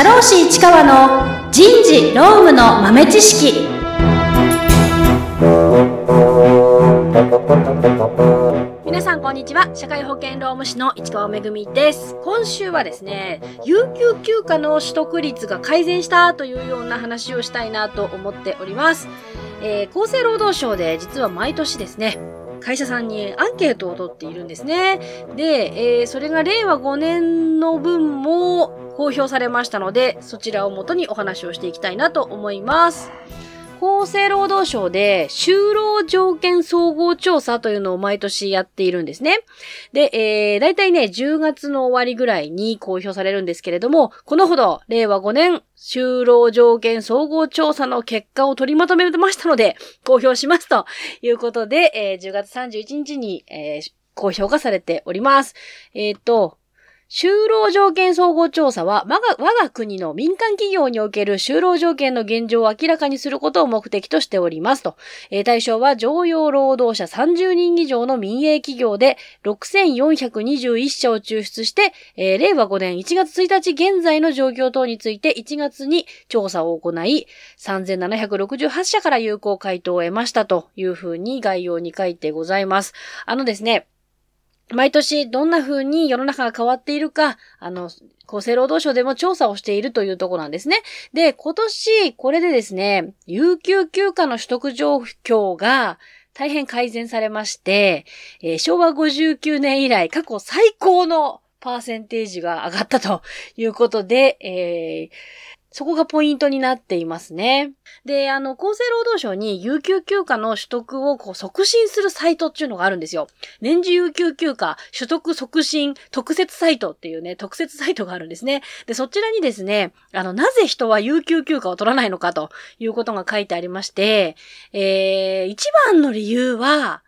社労士市川の人事労務の豆知識。皆さんこんにちは。社会保険労務士の市川めぐみです。今週はですね有給休暇の取得率が改善したというような話をしたいなと思っております。えー、厚生労働省で実は毎年ですね、会社さんにアンケートを取っているんですね。で、えー、それが令和5年の分も公表されましたので、そちらをもとにお話をしていきたいなと思います。厚生労働省で就労条件総合調査というのを毎年やっているんですね。で、えー、だいたいね、10月の終わりぐらいに公表されるんですけれども、このほど、令和5年就労条件総合調査の結果を取りまとめましたので、公表しますということで、えー、10月31日に、えー、公表がされております。えっ、ー、と、就労条件総合調査は、我が我が国の民間企業における就労条件の現状を明らかにすることを目的としておりますと。えー、対象は常用労働者30人以上の民営企業で6421社を抽出して、えー、令和5年1月1日現在の状況等について1月に調査を行い、3768社から有効回答を得ましたというふうに概要に書いてございます。あのですね、毎年どんな風に世の中が変わっているか、あの、厚生労働省でも調査をしているというところなんですね。で、今年、これでですね、有給休暇の取得状況が大変改善されまして、えー、昭和59年以来過去最高のパーセンテージが上がったということで、えー、そこがポイントになっていますね。で、あの、厚生労働省に有給休暇の取得をこう促進するサイトっていうのがあるんですよ。年次有給休暇取得促進特設サイトっていうね、特設サイトがあるんですね。で、そちらにですね、あの、なぜ人は有給休暇を取らないのかということが書いてありまして、えー、一番の理由は、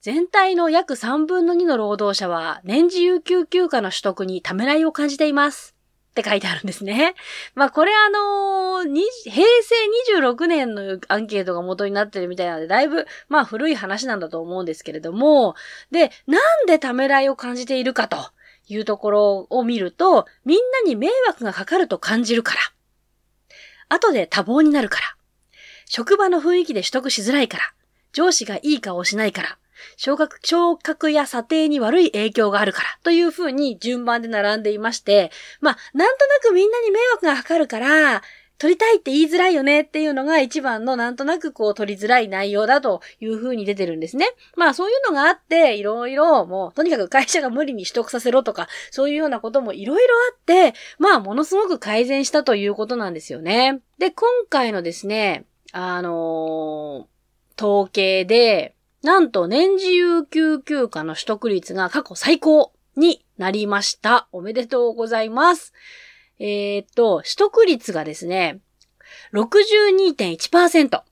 全体の約3分の2の労働者は年次有給休暇の取得にためらいを感じています。って書いてあるんですね。まあこれあのー、平成26年のアンケートが元になってるみたいなので、だいぶまあ古い話なんだと思うんですけれども、で、なんでためらいを感じているかというところを見ると、みんなに迷惑がかかると感じるから。後で多忙になるから。職場の雰囲気で取得しづらいから。上司がいい顔しないから。昇格、昇格や査定に悪い影響があるからというふうに順番で並んでいまして、まあ、なんとなくみんなに迷惑がかかるから、取りたいって言いづらいよねっていうのが一番のなんとなくこう取りづらい内容だという風に出てるんですね。まあそういうのがあって、いろいろもうとにかく会社が無理に取得させろとか、そういうようなこともいろいろあって、まあものすごく改善したということなんですよね。で、今回のですね、あのー、統計で、なんと年次有給休暇の取得率が過去最高になりました。おめでとうございます。えー、っと、取得率がですね、62.1%。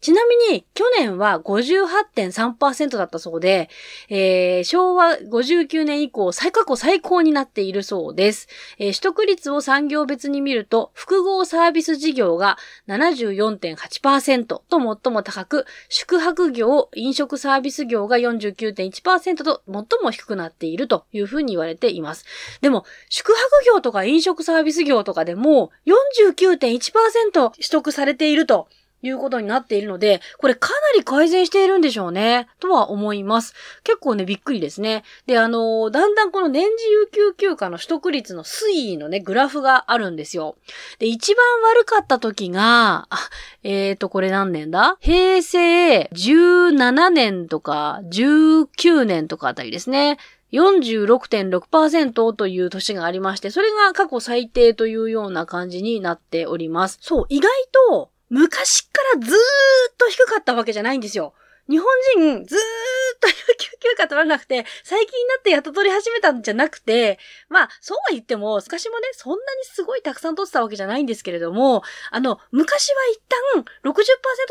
ちなみに、去年は58.3%だったそうで、えー、昭和59年以降、最過去最高になっているそうです。えー、取得率を産業別に見ると、複合サービス事業が74.8%と最も高く、宿泊業、飲食サービス業が49.1%と最も低くなっているというふうに言われています。でも、宿泊業とか飲食サービス業とかでも49.1%取得されているということになっているので、これかなり改善しているんでしょうね、とは思います。結構ね、びっくりですね。で、あのー、だんだんこの年次有給休暇の取得率の推移のね、グラフがあるんですよ。で、一番悪かった時が、あ、えーと、これ何年だ？平成17年とか19年とかあたりですね。46.6%という年がありまして、それが過去最低というような感じになっております。そう、意外と昔からずーっと低かったわけじゃないんですよ。日本人ずーっと有給休暇取らなくて、最近になってやっと取り始めたんじゃなくて、まあ、そうは言っても、昔もね、そんなにすごいたくさん取ってたわけじゃないんですけれども、あの、昔は一旦60%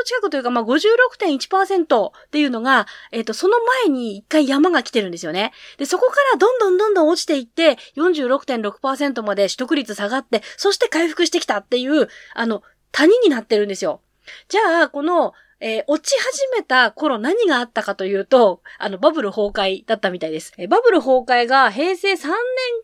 近くというか、まあ56.1%っていうのが、えっ、ー、と、その前に一回山が来てるんですよね。で、そこからどんどんどんどん落ちていって、46.6%まで取得率下がって、そして回復してきたっていう、あの、谷になってるんですよ。じゃあ、この、えー、落ち始めた頃何があったかというと、あの、バブル崩壊だったみたいです。えー、バブル崩壊が平成3年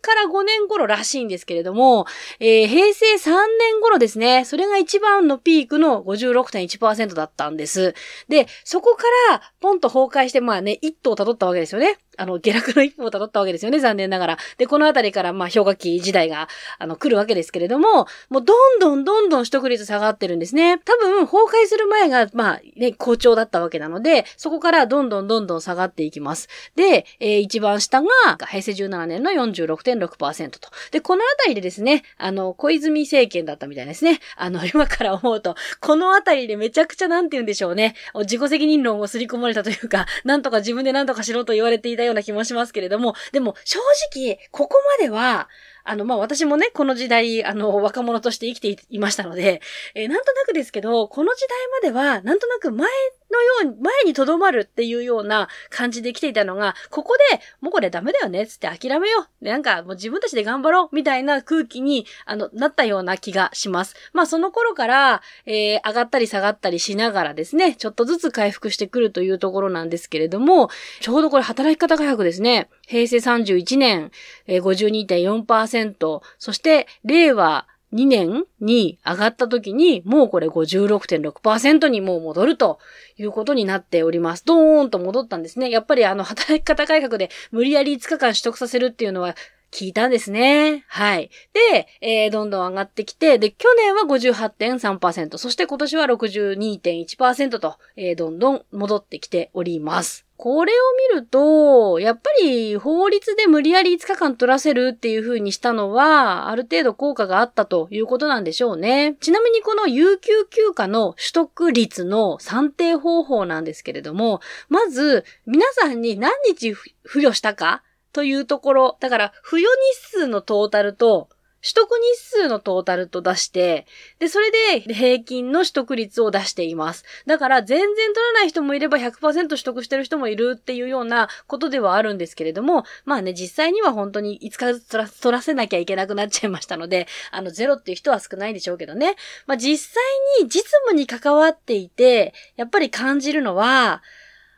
から5年頃らしいんですけれども、えー、平成3年頃ですね、それが一番のピークの56.1%だったんです。で、そこからポンと崩壊して、まあね、一頭辿ったわけですよね。あの、下落の一歩を辿ったわけですよね、残念ながら。で、このあたりから、まあ、氷河期時代が、あの、来るわけですけれども、もう、どんどんどんどん取得率下がってるんですね。多分、崩壊する前が、まあ、ね、好調だったわけなので、そこからどんどんどんどん下がっていきます。で、えー、一番下が、平成17年の46.6%と。で、このあたりでですね、あの、小泉政権だったみたいですね。あの、今から思うと、このあたりでめちゃくちゃなんて言うんでしょうね。自己責任論を刷り込まれたというか、なんとか自分でなんとかしろと言われていたような気もしますけれども、でも正直、ここまでは、あの、まあ、私もね、この時代、あの、若者として生きていましたので、えー、なんとなくですけど、この時代までは、なんとなく前のように、前に留まるっていうような感じで来ていたのが、ここで、もうこれダメだよね、つって諦めよう。なんか、もう自分たちで頑張ろう、みたいな空気に、あの、なったような気がします。まあ、その頃から、えー、上がったり下がったりしながらですね、ちょっとずつ回復してくるというところなんですけれども、ちょうどこれ働き方改革ですね。平成31年、えー、52.4%、そして令和2年に上がった時に、もうこれ56.6%にもう戻るということになっております。ドーンと戻ったんですね。やっぱりあの、働き方改革で無理やり5日間取得させるっていうのは聞いたんですね。はい。で、えー、どんどん上がってきて、で、去年は58.3%、そして今年は62.1%と、えー、どんどん戻ってきております。これを見ると、やっぱり法律で無理やり5日間取らせるっていう風にしたのは、ある程度効果があったということなんでしょうね。ちなみにこの有給休暇の取得率の算定方法なんですけれども、まず、皆さんに何日付与したかというところ、だから付与日数のトータルと、取得日数のトータルと出して、で、それで平均の取得率を出しています。だから全然取らない人もいれば100%取得してる人もいるっていうようなことではあるんですけれども、まあね、実際には本当にいつか取ら取らせなきゃいけなくなっちゃいましたので、あの、ゼロっていう人は少ないでしょうけどね。まあ実際に実務に関わっていて、やっぱり感じるのは、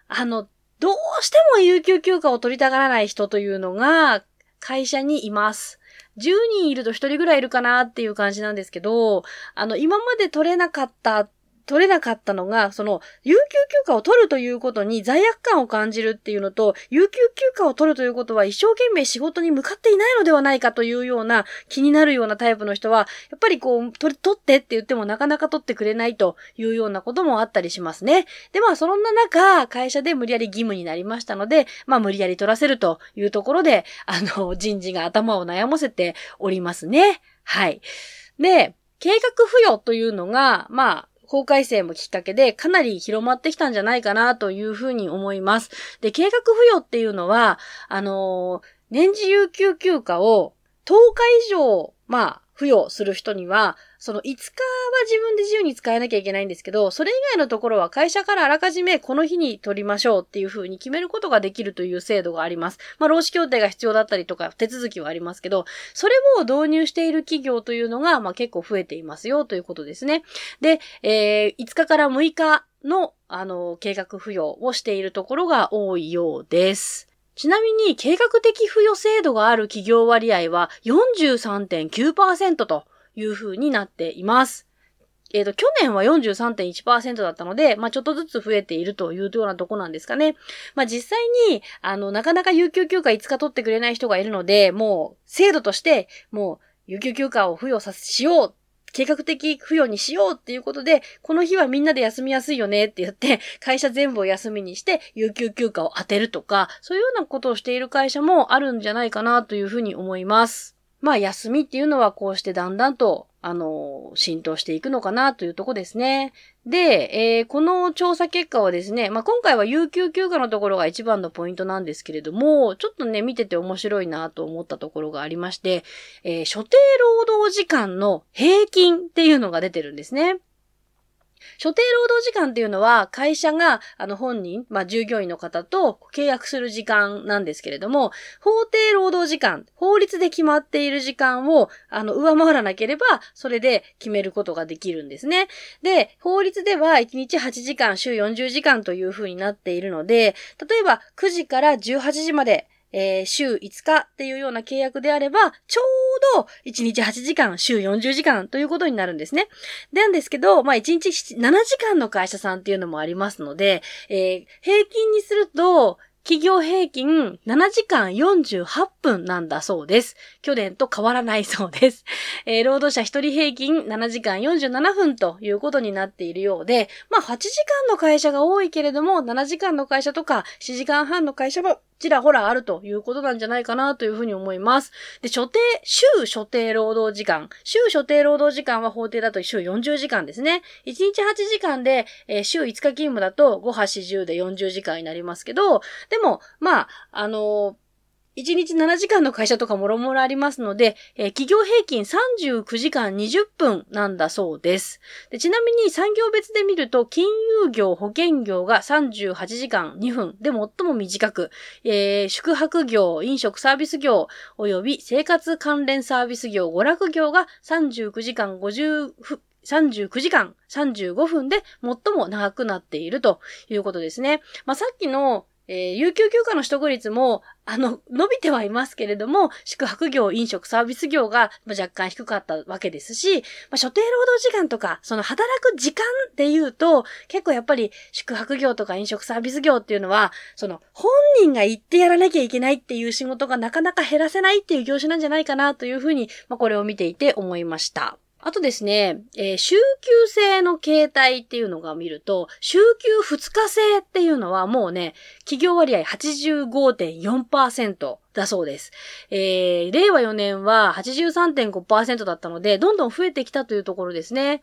あの、どうしても有給休暇を取りたがらない人というのが会社にいます。10人いると1人ぐらいいるかなっていう感じなんですけど、あの、今まで取れなかった取れなかったのが、その、有給休暇を取るということに罪悪感を感じるっていうのと、有給休暇を取るということは一生懸命仕事に向かっていないのではないかというような気になるようなタイプの人は、やっぱりこう、取、ってって言ってもなかなか取ってくれないというようなこともあったりしますね。で、まあ、そんな中、会社で無理やり義務になりましたので、まあ、無理やり取らせるというところで、あの、人事が頭を悩ませておりますね。はい。で、計画付与というのが、まあ、法改正もきっかけでかなり広まってきたんじゃないかなというふうに思います。で、計画付与っていうのは、あのー、年次有給休暇を10日以上、まあ、付与する人には、その5日は自分で自由に使えなきゃいけないんですけど、それ以外のところは会社からあらかじめこの日に取りましょうっていう風に決めることができるという制度があります。まあ、労使協定が必要だったりとか手続きはありますけど、それを導入している企業というのが、まあ、結構増えていますよということですね。で、えー、5日から6日の、あの、計画付与をしているところが多いようです。ちなみに、計画的付与制度がある企業割合は43.9%という風になっています。えっ、ー、と、去年は43.1%だったので、まあ、ちょっとずつ増えているというようなとこなんですかね。まあ、実際に、あの、なかなか有給休暇5日取ってくれない人がいるので、もう、制度として、もう、有給休暇を付与させ、しよう計画的付与にしようっていうことで、この日はみんなで休みやすいよねって言って、会社全部を休みにして、有給休暇を当てるとか、そういうようなことをしている会社もあるんじゃないかなというふうに思います。まあ、休みっていうのはこうしてだんだんとあの、浸透していくのかなというとこですね。で、えー、この調査結果はですね、まあ、今回は有給休暇のところが一番のポイントなんですけれども、ちょっとね、見てて面白いなと思ったところがありまして、えー、所定労働時間の平均っていうのが出てるんですね。所定労働時間っていうのは会社があの本人、まあ従業員の方と契約する時間なんですけれども、法定労働時間、法律で決まっている時間をあの上回らなければ、それで決めることができるんですね。で、法律では1日8時間、週40時間という風になっているので、例えば9時から18時までえー、週5日っていうような契約であれば、ちょうど1日8時間、週40時間ということになるんですね。なんですけど、まあ1日7時間の会社さんっていうのもありますので、えー、平均にすると、企業平均7時間48分なんだそうです。去年と変わらないそうです。えー、労働者1人平均7時間47分ということになっているようで、まあ8時間の会社が多いけれども、7時間の会社とか7時間半の会社はちらほらあるということなんじゃないかなというふうに思います。で、所定、週所定労働時間。週所定労働時間は法定だと週40時間ですね。1日8時間で、えー、週5日勤務だと5、8、10で40時間になりますけど、でも、まあ、あのー1日7時間の会社とかもろもろありますので、えー、企業平均39時間20分なんだそうですで。ちなみに産業別で見ると、金融業、保険業が38時間2分で最も短く、えー、宿泊業、飲食サービス業、及び生活関連サービス業、娯楽業が39時間50分、39時間35分で最も長くなっているということですね。まあ、さっきのえー、有給休暇の取得率も、あの、伸びてはいますけれども、宿泊業、飲食、サービス業が若干低かったわけですし、まあ、所定労働時間とか、その働く時間っていうと、結構やっぱり宿泊業とか飲食サービス業っていうのは、その本人が言ってやらなきゃいけないっていう仕事がなかなか減らせないっていう業種なんじゃないかなというふうに、まあ、これを見ていて思いました。あとですね、えー、週休制の形態っていうのが見ると、週休2日制っていうのはもうね、企業割合85.4%だそうです。えー、令和4年は83.5%だったので、どんどん増えてきたというところですね。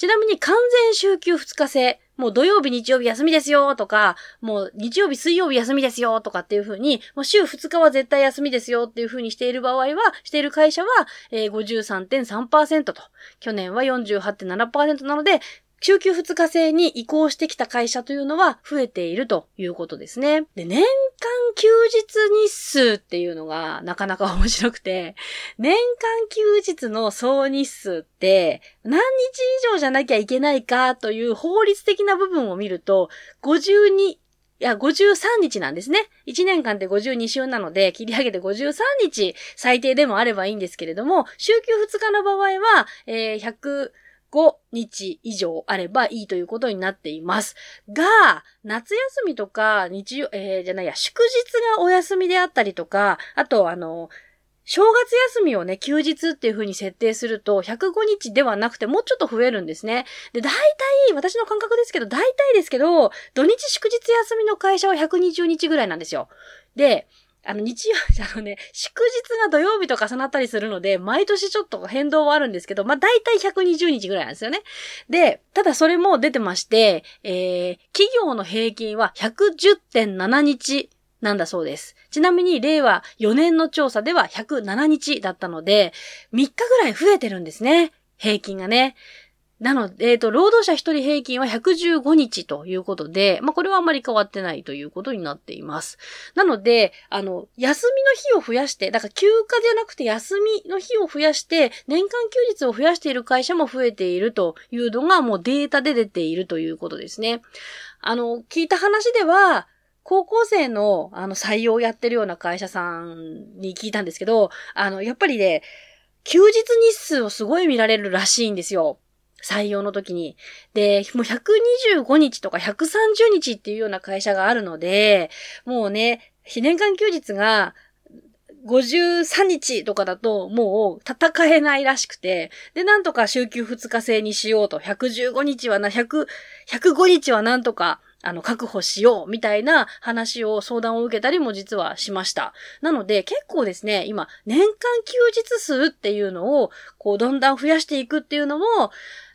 ちなみに完全週休2日制。もう土曜日、日曜日休みですよとか、もう日曜日、水曜日休みですよとかっていう風に、もう週2日は絶対休みですよっていう風にしている場合は、している会社は、えー、53.3%と、去年は48.7%なので、週休2日制に移行してきた会社というのは増えているということですね。で、年休日日数っていうのがなかなか面白くて、年間休日の総日数って何日以上じゃなきゃいけないかという法律的な部分を見ると、52、いや、53日なんですね。1年間で52週なので、切り上げて53日最低でもあればいいんですけれども、週休2日の場合は、えー、100、日以上あればいいということになっています。が、夏休みとか、日曜、えー、じゃないや、祝日がお休みであったりとか、あと、あの、正月休みをね、休日っていう風に設定すると、105日ではなくてもうちょっと増えるんですね。で、大体、私の感覚ですけど、大体ですけど、土日祝日休みの会社は120日ぐらいなんですよ。で、あの、日曜日、あのね、祝日が土曜日と重なったりするので、毎年ちょっと変動はあるんですけど、まあ、大体120日ぐらいなんですよね。で、ただそれも出てまして、えー、企業の平均は110.7日なんだそうです。ちなみに、令和4年の調査では107日だったので、3日ぐらい増えてるんですね。平均がね。なので、えっ、ー、と、労働者1人平均は115日ということで、まあ、これはあまり変わってないということになっています。なので、あの、休みの日を増やして、だから休暇じゃなくて休みの日を増やして、年間休日を増やしている会社も増えているというのがもうデータで出ているということですね。あの、聞いた話では、高校生の、あの、採用をやってるような会社さんに聞いたんですけど、あの、やっぱりね、休日日数をすごい見られるらしいんですよ。採用の時に。で、もう125日とか130日っていうような会社があるので、もうね、年間休日が53日とかだともう戦えないらしくて、で、なんとか週休2日制にしようと、115日はな、100、105日はなんとか、あの、確保しよう、みたいな話を、相談を受けたりも実はしました。なので、結構ですね、今、年間休日数っていうのを、こう、どんどん増やしていくっていうのも、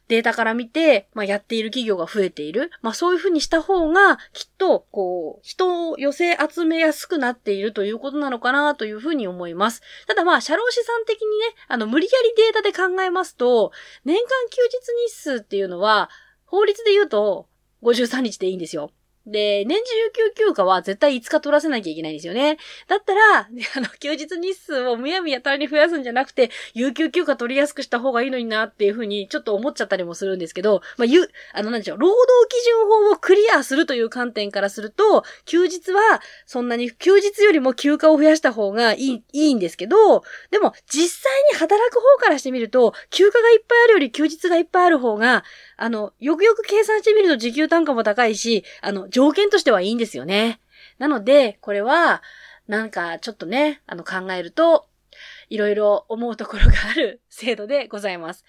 データから見て、まあ、やっている企業が増えている。まあ、そういうふうにした方が、きっと、こう、人を寄せ集めやすくなっているということなのかなというふうに思います。ただまあ、社労士さん的にね、あの、無理やりデータで考えますと、年間休日日数っていうのは、法律で言うと、53日でいいんですよ。で、年次有給休暇は絶対5日取らせなきゃいけないんですよね。だったら、あの、休日日数をむやみやたらに増やすんじゃなくて、有給休暇取りやすくした方がいいのになっていうふうにちょっと思っちゃったりもするんですけど、まあ、ゆ、あの、なんでしょう、労働基準法をクリアするという観点からすると、休日はそんなに、休日よりも休暇を増やした方がいい、いいんですけど、でも実際に働く方からしてみると、休暇がいっぱいあるより休日がいっぱいある方が、あの、よくよく計算してみると時給単価も高いし、あの、条件としてはいいんですよね。なので、これは、なんかちょっとね、あの考えると、いろいろ思うところがある 制度でございます。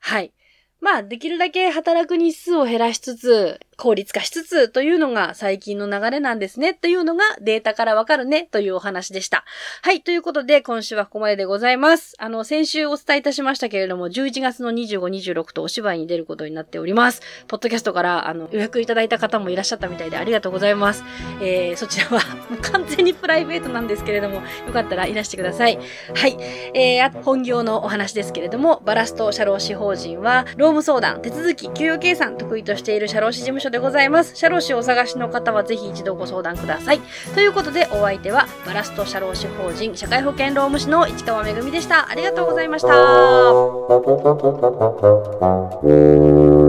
はい。まあ、できるだけ働く日数を減らしつつ、効率化しつつというのが最近の流れなんですねというのがデータからわかるねというお話でした。はい。ということで今週はここまででございます。あの、先週お伝えいたしましたけれども、11月の25、26とお芝居に出ることになっております。ポッドキャストからあの予約いただいた方もいらっしゃったみたいでありがとうございます。えー、そちらは 完全にプライベートなんですけれども、よかったらいらしてください。はい。えー、あ本業のお話ですけれども、バラスト社労士法人は、労務相談、手続き、給与計算得意としている社労士事務所所でございます。社労士をお探しの方はぜひ一度ご相談ください。ということでお相手はバラスト社労士法人社会保険労務士の市川めぐみでした。ありがとうございました。